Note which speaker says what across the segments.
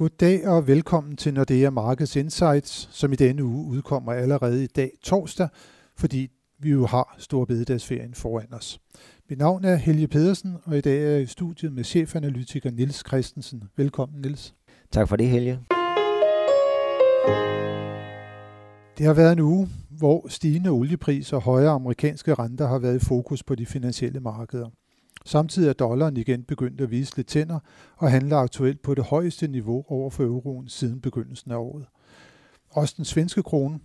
Speaker 1: Goddag og velkommen til Nordea Markets Insights, som i denne uge udkommer allerede i dag torsdag, fordi vi jo har stor bededagsferien foran os. Mit navn er Helge Pedersen, og i dag er jeg i studiet med chefanalytiker Nils Christensen. Velkommen, Nils.
Speaker 2: Tak for det, Helge.
Speaker 1: Det har været en uge, hvor stigende oliepriser og højere amerikanske renter har været i fokus på de finansielle markeder. Samtidig er dollaren igen begyndt at vise lidt tænder og handler aktuelt på det højeste niveau over for euroen siden begyndelsen af året. Også den svenske krone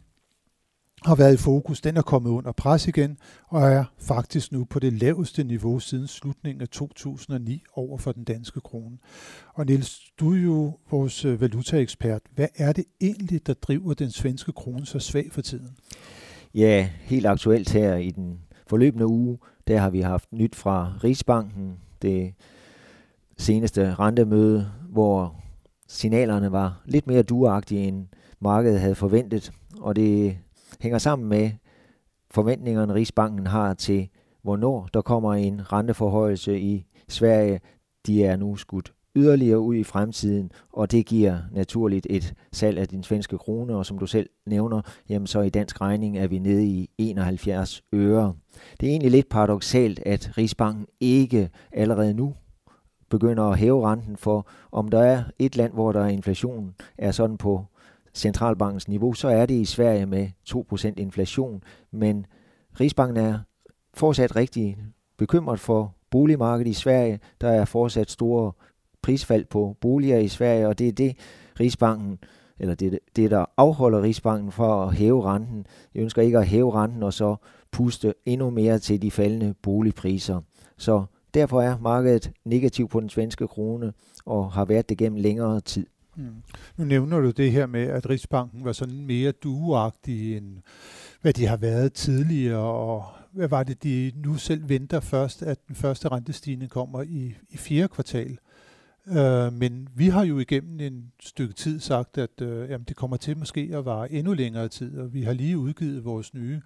Speaker 1: har været i fokus. Den er kommet under pres igen og er faktisk nu på det laveste niveau siden slutningen af 2009 over for den danske krone. Og Niels, du er jo vores øh, valutaekspert. Hvad er det egentlig, der driver den svenske krone så svag for tiden?
Speaker 2: Ja, helt aktuelt her i den forløbende uge, der har vi haft nyt fra Rigsbanken, det seneste rentemøde, hvor signalerne var lidt mere duagtige, end markedet havde forventet. Og det hænger sammen med forventningerne, Rigsbanken har til, hvornår der kommer en renteforhøjelse i Sverige. De er nu skudt yderligere ud i fremtiden, og det giver naturligt et salg af din svenske krone, og som du selv nævner, jamen så i dansk regning er vi nede i 71 øre. Det er egentlig lidt paradoxalt, at Rigsbanken ikke allerede nu begynder at hæve renten for, om der er et land, hvor der er inflation, er sådan på centralbankens niveau, så er det i Sverige med 2% inflation, men Rigsbanken er fortsat rigtig bekymret for boligmarkedet i Sverige. Der er fortsat store prisfald på boliger i Sverige, og det er det, Rigsbanken, eller det, det der afholder Rigsbanken for at hæve renten. Jeg ønsker ikke at hæve renten og så puste endnu mere til de faldende boligpriser. Så derfor er markedet negativ på den svenske krone og har været det gennem længere tid. Mm.
Speaker 1: Nu nævner du det her med, at Rigsbanken var sådan mere duagtig end hvad de har været tidligere, og hvad var det, de nu selv venter først, at den første rentestigning kommer i, i fjerde kvartal. Øh, men vi har jo igennem en stykke tid sagt, at øh, jamen, det kommer til måske at vare endnu længere tid, og vi har lige udgivet vores nye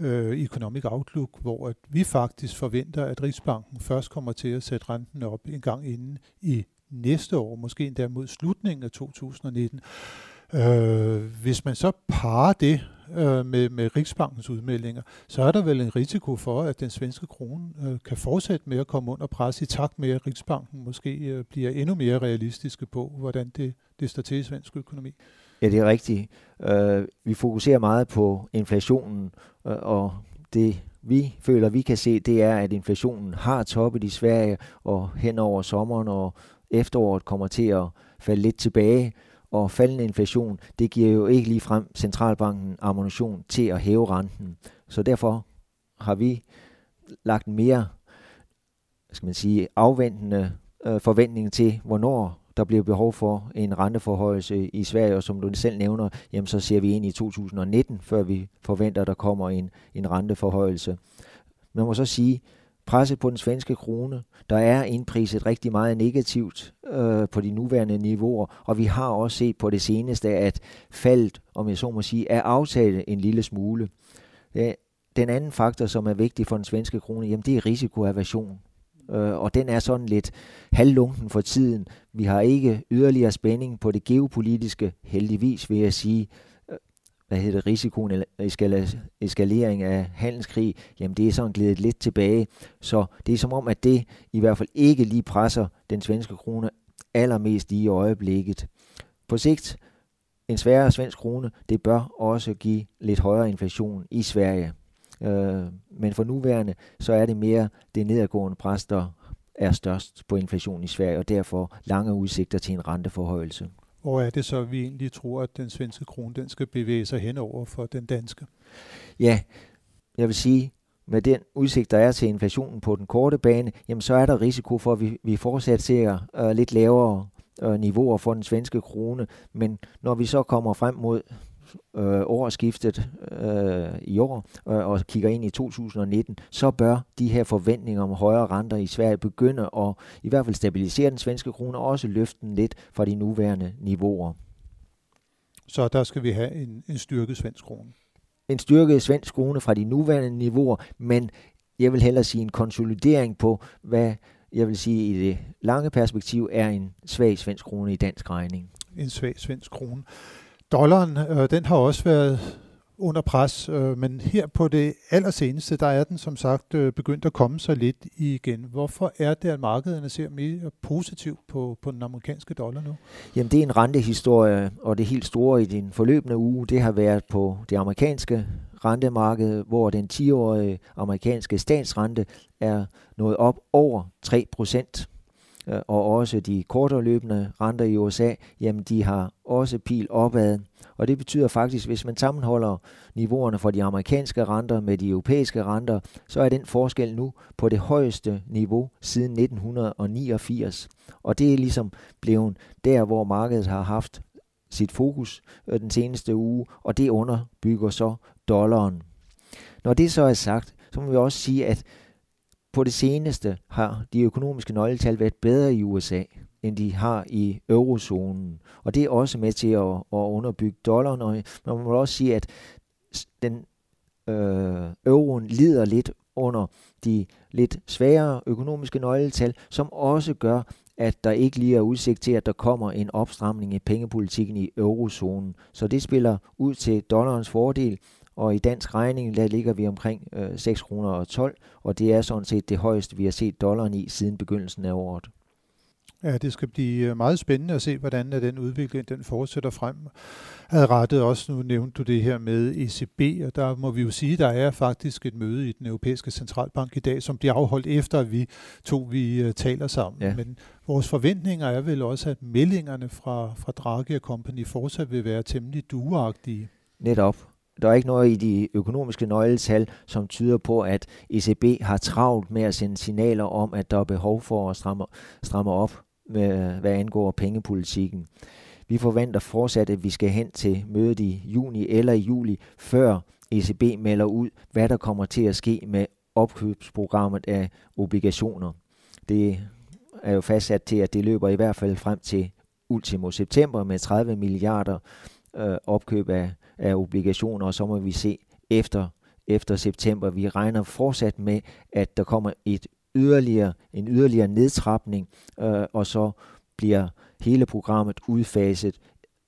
Speaker 1: øh, Economic Outlook, hvor at vi faktisk forventer, at Rigsbanken først kommer til at sætte renten op en gang inden i næste år, måske endda mod slutningen af 2019. Øh, hvis man så parer det øh, med, med Riksbankens udmeldinger, så er der vel en risiko for, at den svenske krone øh, kan fortsætte med at komme under pres i takt med, at Riksbanken måske øh, bliver endnu mere realistiske på, hvordan det, det står til i svensk økonomi.
Speaker 2: Ja, det er rigtigt. Øh, vi fokuserer meget på inflationen, øh, og det vi føler, vi kan se, det er, at inflationen har toppet i Sverige, og hen over sommeren og efteråret kommer til at falde lidt tilbage og faldende inflation, det giver jo ikke lige frem centralbanken ammunition til at hæve renten. Så derfor har vi lagt mere skal man sige, afventende øh, forventning til, hvornår der bliver behov for en renteforhøjelse i Sverige, og som du selv nævner, jamen så ser vi ind i 2019, før vi forventer, at der kommer en, en renteforhøjelse. Man må så sige, presset på den svenske krone. Der er indpriset rigtig meget negativt øh, på de nuværende niveauer, og vi har også set på det seneste, at faldet, om jeg så må sige, er aftaget en lille smule. Den anden faktor, som er vigtig for den svenske krone, jamen det er risikoaversion. Øh, og den er sådan lidt halvlunken for tiden. Vi har ikke yderligere spænding på det geopolitiske, heldigvis vil jeg sige hvad hedder risikoen eller eskalering af handelskrig, jamen det er sådan glædet lidt tilbage. Så det er som om, at det i hvert fald ikke lige presser den svenske krone allermest i øjeblikket. På sigt, en sværere svensk krone, det bør også give lidt højere inflation i Sverige. Øh, men for nuværende, så er det mere det nedadgående pres, der er størst på inflation i Sverige, og derfor lange udsigter til en renteforhøjelse.
Speaker 1: Hvor er det så, vi egentlig tror, at den svenske krone den skal bevæge sig henover for den danske?
Speaker 2: Ja, jeg vil sige, med den udsigt, der er til inflationen på den korte bane, jamen så er der risiko for, at vi, vi fortsat ser øh, lidt lavere øh, niveauer for den svenske krone. Men når vi så kommer frem mod øh, årsskiftet øh, i år øh, og kigger ind i 2019, så bør de her forventninger om højere renter i Sverige begynde at i hvert fald stabilisere den svenske krone og også løfte den lidt fra de nuværende niveauer.
Speaker 1: Så der skal vi have en, en styrket svensk krone?
Speaker 2: En styrket svensk krone fra de nuværende niveauer, men jeg vil hellere sige en konsolidering på, hvad jeg vil sige i det lange perspektiv er en svag svensk krone i dansk regning.
Speaker 1: en svag svensk krone. Dollaren, øh, den har også været under pres, øh, men her på det allerseneste, der er den som sagt øh, begyndt at komme sig lidt igen. Hvorfor er det, at markederne ser mere positivt på, på den amerikanske dollar nu?
Speaker 2: Jamen det er en rentehistorie, og det helt store i den forløbende uge, det har været på det amerikanske rentemarked, hvor den 10-årige amerikanske statsrente er nået op over 3 procent Øh, og også de kortere løbende renter i USA, jamen de har også pil opad. Og det betyder faktisk, hvis man sammenholder niveauerne for de amerikanske renter med de europæiske renter, så er den forskel nu på det højeste niveau siden 1989. Og det er ligesom blevet der, hvor markedet har haft sit fokus øh, den seneste uge, og det underbygger så dollaren. Når det så er sagt, så må vi også sige, at på det seneste har de økonomiske nøgletal været bedre i USA, end de har i eurozonen. Og det er også med til at, at underbygge dollaren. Og man må også sige, at den øh, euroen lider lidt under de lidt sværere økonomiske nøgletal, som også gør, at der ikke lige er udsigt til, at der kommer en opstramning i pengepolitikken i eurozonen. Så det spiller ud til dollarens fordel, og i dansk regning, der ligger vi omkring øh, 6 kroner og 12, og det er sådan set det højeste, vi har set dollaren i siden begyndelsen af året.
Speaker 1: Ja, det skal blive øh, meget spændende at se, hvordan den udvikling den fortsætter frem. rettet også, nu nævnte du det her med ECB, og der må vi jo sige, der er faktisk et møde i den europæiske centralbank i dag, som bliver afholdt efter, at vi to vi øh, taler sammen. Ja. Men vores forventninger er vel også, at meldingerne fra, fra Draghi og Company fortsat vil være temmelig dueagtige.
Speaker 2: Netop. Der er ikke noget i de økonomiske nøgletal, som tyder på, at ECB har travlt med at sende signaler om, at der er behov for at stramme, stramme op med, hvad angår pengepolitikken. Vi forventer fortsat, at vi skal hen til mødet i juni eller i juli, før ECB melder ud, hvad der kommer til at ske med opkøbsprogrammet af obligationer. Det er jo fastsat til, at det løber i hvert fald frem til ultimo september med 30 milliarder øh, opkøb af, af obligationer, og så må vi se efter, efter september. Vi regner fortsat med, at der kommer et yderligere, en yderligere nedtrapning, øh, og så bliver hele programmet udfaset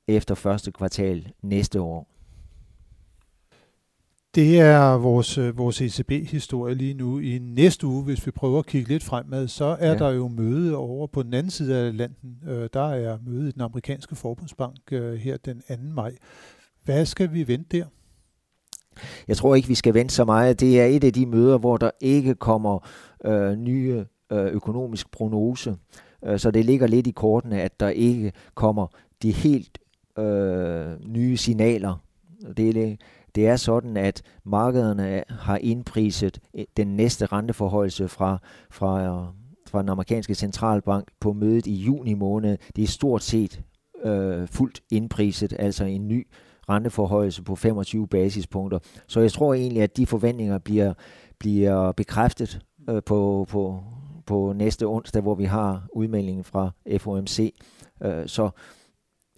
Speaker 2: efter første kvartal næste år.
Speaker 1: Det er vores, øh, vores ECB-historie lige nu. I næste uge, hvis vi prøver at kigge lidt fremad, så er ja. der jo møde over på den anden side af Atlanten. Øh, der er møde i den amerikanske forbundsbank øh, her den 2. maj. Hvad skal vi vente der?
Speaker 2: Jeg tror ikke, vi skal vente så meget. Det er et af de møder, hvor der ikke kommer øh, nye øh, økonomisk prognose. Øh, så det ligger lidt i kortene, at der ikke kommer de helt øh, nye signaler. Det er, det er sådan, at markederne har indpriset øh, den næste renteforholdelse fra, fra, fra den amerikanske centralbank på mødet i juni måned. Det er stort set øh, fuldt indpriset, altså en ny renteforhøjelse på 25 basispunkter. Så jeg tror egentlig, at de forventninger bliver, bliver bekræftet øh, på, på, på næste onsdag, hvor vi har udmeldingen fra FOMC. Øh, så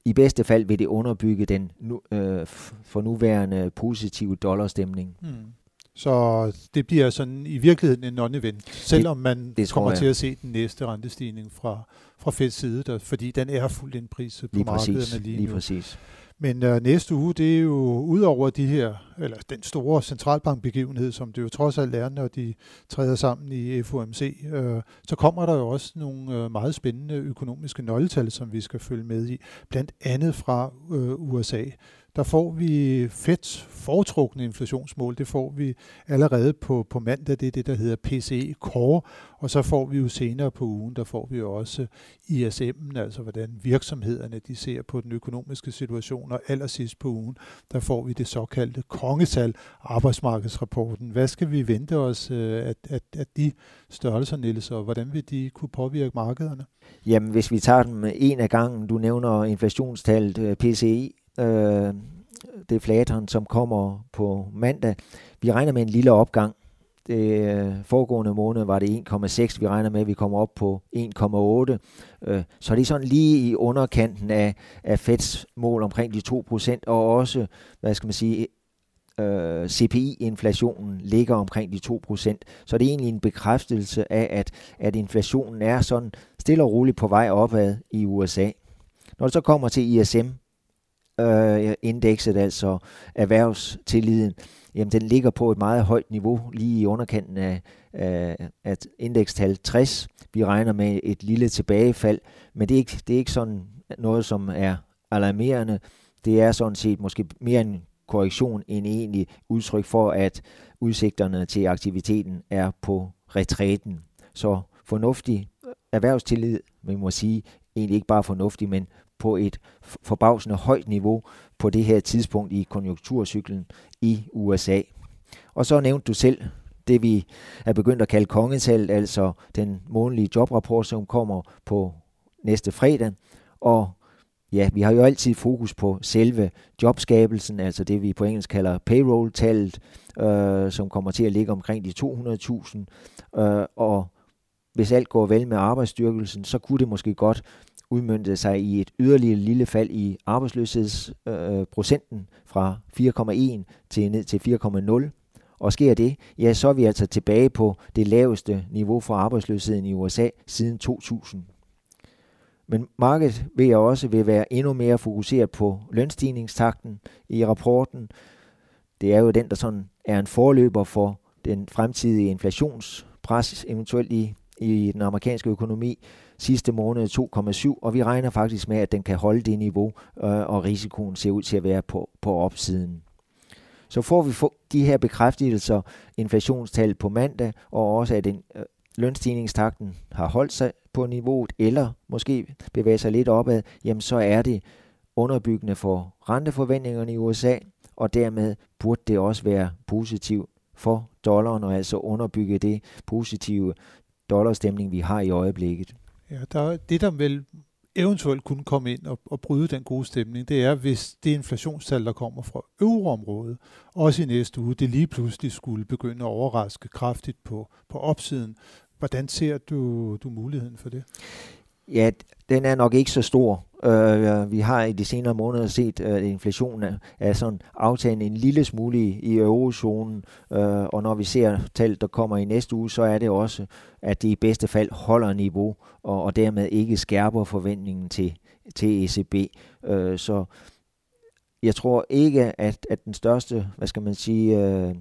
Speaker 2: i bedste fald vil det underbygge den nu, øh, for nuværende positive dollarstemning. Hmm.
Speaker 1: Så det bliver sådan i virkeligheden en non-event, selvom man det, det kommer til at se den næste rentestigning fra, fra Feds side, der, fordi den er fuldt indpriset på lige markederne præcis, lige, lige nu.
Speaker 2: præcis.
Speaker 1: Men øh, næste uge, det er jo ud over de her, eller den store centralbankbegivenhed, som det jo trods alt er, når de træder sammen i FOMC, øh, så kommer der jo også nogle øh, meget spændende økonomiske nøgletal, som vi skal følge med i, blandt andet fra øh, USA der får vi Feds foretrukne inflationsmål. Det får vi allerede på, på mandag. Det er det, der hedder PCE Core. Og så får vi jo senere på ugen, der får vi jo også ISM'en, altså hvordan virksomhederne de ser på den økonomiske situation. Og allersidst på ugen, der får vi det såkaldte kongetal, arbejdsmarkedsrapporten. Hvad skal vi vente os øh, at, at, at de størrelser, Niels, og hvordan vil de kunne påvirke markederne?
Speaker 2: Jamen, hvis vi tager dem en af gangen, du nævner inflationstallet øh, PCE, øh, det flateren, som kommer på mandag. Vi regner med en lille opgang. Det øh, foregående måned var det 1,6. Vi regner med, at vi kommer op på 1,8. Øh, så det er sådan lige i underkanten af, af Feds mål omkring de 2%, og også, hvad skal man sige, øh, CPI-inflationen ligger omkring de 2%. Så det er egentlig en bekræftelse af, at, at inflationen er sådan stille og roligt på vej opad i USA. Når det så kommer til ISM, øh, indekset, altså erhvervstilliden, jamen den ligger på et meget højt niveau, lige i underkanten af, af, af indekstal 60. Vi regner med et lille tilbagefald, men det er ikke, det er ikke sådan noget, som er alarmerende. Det er sådan set måske mere en korrektion end egentlig udtryk for, at udsigterne til aktiviteten er på retræten. Så fornuftig erhvervstillid, man må sige, egentlig ikke bare fornuftig, men på et forbavsende højt niveau på det her tidspunkt i konjunkturcyklen i USA. Og så nævnte du selv det, vi er begyndt at kalde kongetallet, altså den månedlige jobrapport, som kommer på næste fredag. Og ja, vi har jo altid fokus på selve jobskabelsen, altså det vi på engelsk kalder payroll-tallet, øh, som kommer til at ligge omkring de 200.000. Øh, og hvis alt går vel med arbejdsstyrkelsen, så kunne det måske godt udmyndte sig i et yderligere lille fald i arbejdsløshedsprocenten øh, fra 4,1 til ned til 4,0. Og sker det, ja, så er vi altså tilbage på det laveste niveau for arbejdsløsheden i USA siden 2000. Men markedet vil jeg også vil være endnu mere fokuseret på lønstigningstakten i rapporten. Det er jo den, der sådan er en forløber for den fremtidige inflationspres, eventuelt i, i den amerikanske økonomi sidste måned 2,7, og vi regner faktisk med, at den kan holde det niveau, øh, og risikoen ser ud til at være på, på opsiden. Så får vi få de her bekræftelser, inflationstal på mandag, og også at den, øh, lønstigningstakten har holdt sig på niveauet, eller måske bevæger sig lidt opad, jamen så er det underbyggende for renteforventningerne i USA, og dermed burde det også være positivt for dollaren, og altså underbygge det positive dollarstemning, vi har i øjeblikket.
Speaker 1: Ja, der, det der vel eventuelt kunne komme ind og, og bryde den gode stemning, det er, hvis det inflationstal, der kommer fra euroområdet, også i næste uge, det lige pludselig skulle begynde at overraske kraftigt på, på opsiden. Hvordan ser du, du muligheden for det?
Speaker 2: Ja, den er nok ikke så stor. Uh, vi har i de senere måneder set, at inflationen er sådan aftagende en lille smule i, i eurozonen, uh, og når vi ser tal, der kommer i næste uge, så er det også, at det i bedste fald holder niveau, og, og dermed ikke skærper forventningen til, til ECB. Uh, øh, så jeg tror ikke, at, at den største, hvad skal man sige, uh,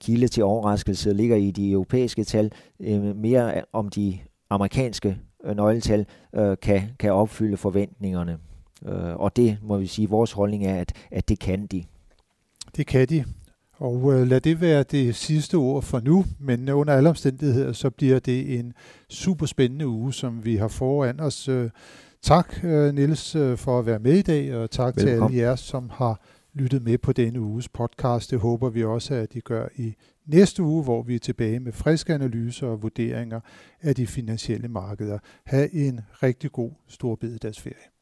Speaker 2: kilde til overraskelse ligger i de europæiske tal, uh, mere om de amerikanske øh, nøgletal øh, kan, kan opfylde forventningerne. Øh, og det må vi sige, vores holdning er, at, at det kan de.
Speaker 1: Det kan de. Og øh, lad det være det sidste ord for nu, men under alle omstændigheder, så bliver det en super spændende uge, som vi har foran os. Øh, tak, øh, Niels, øh, for at være med i dag, og tak Velkommen. til alle jer, som har lyttet med på denne uges podcast. Det håber vi også, at I gør i næste uge, hvor vi er tilbage med friske analyser og vurderinger af de finansielle markeder. Ha' en rigtig god storbededagsferie.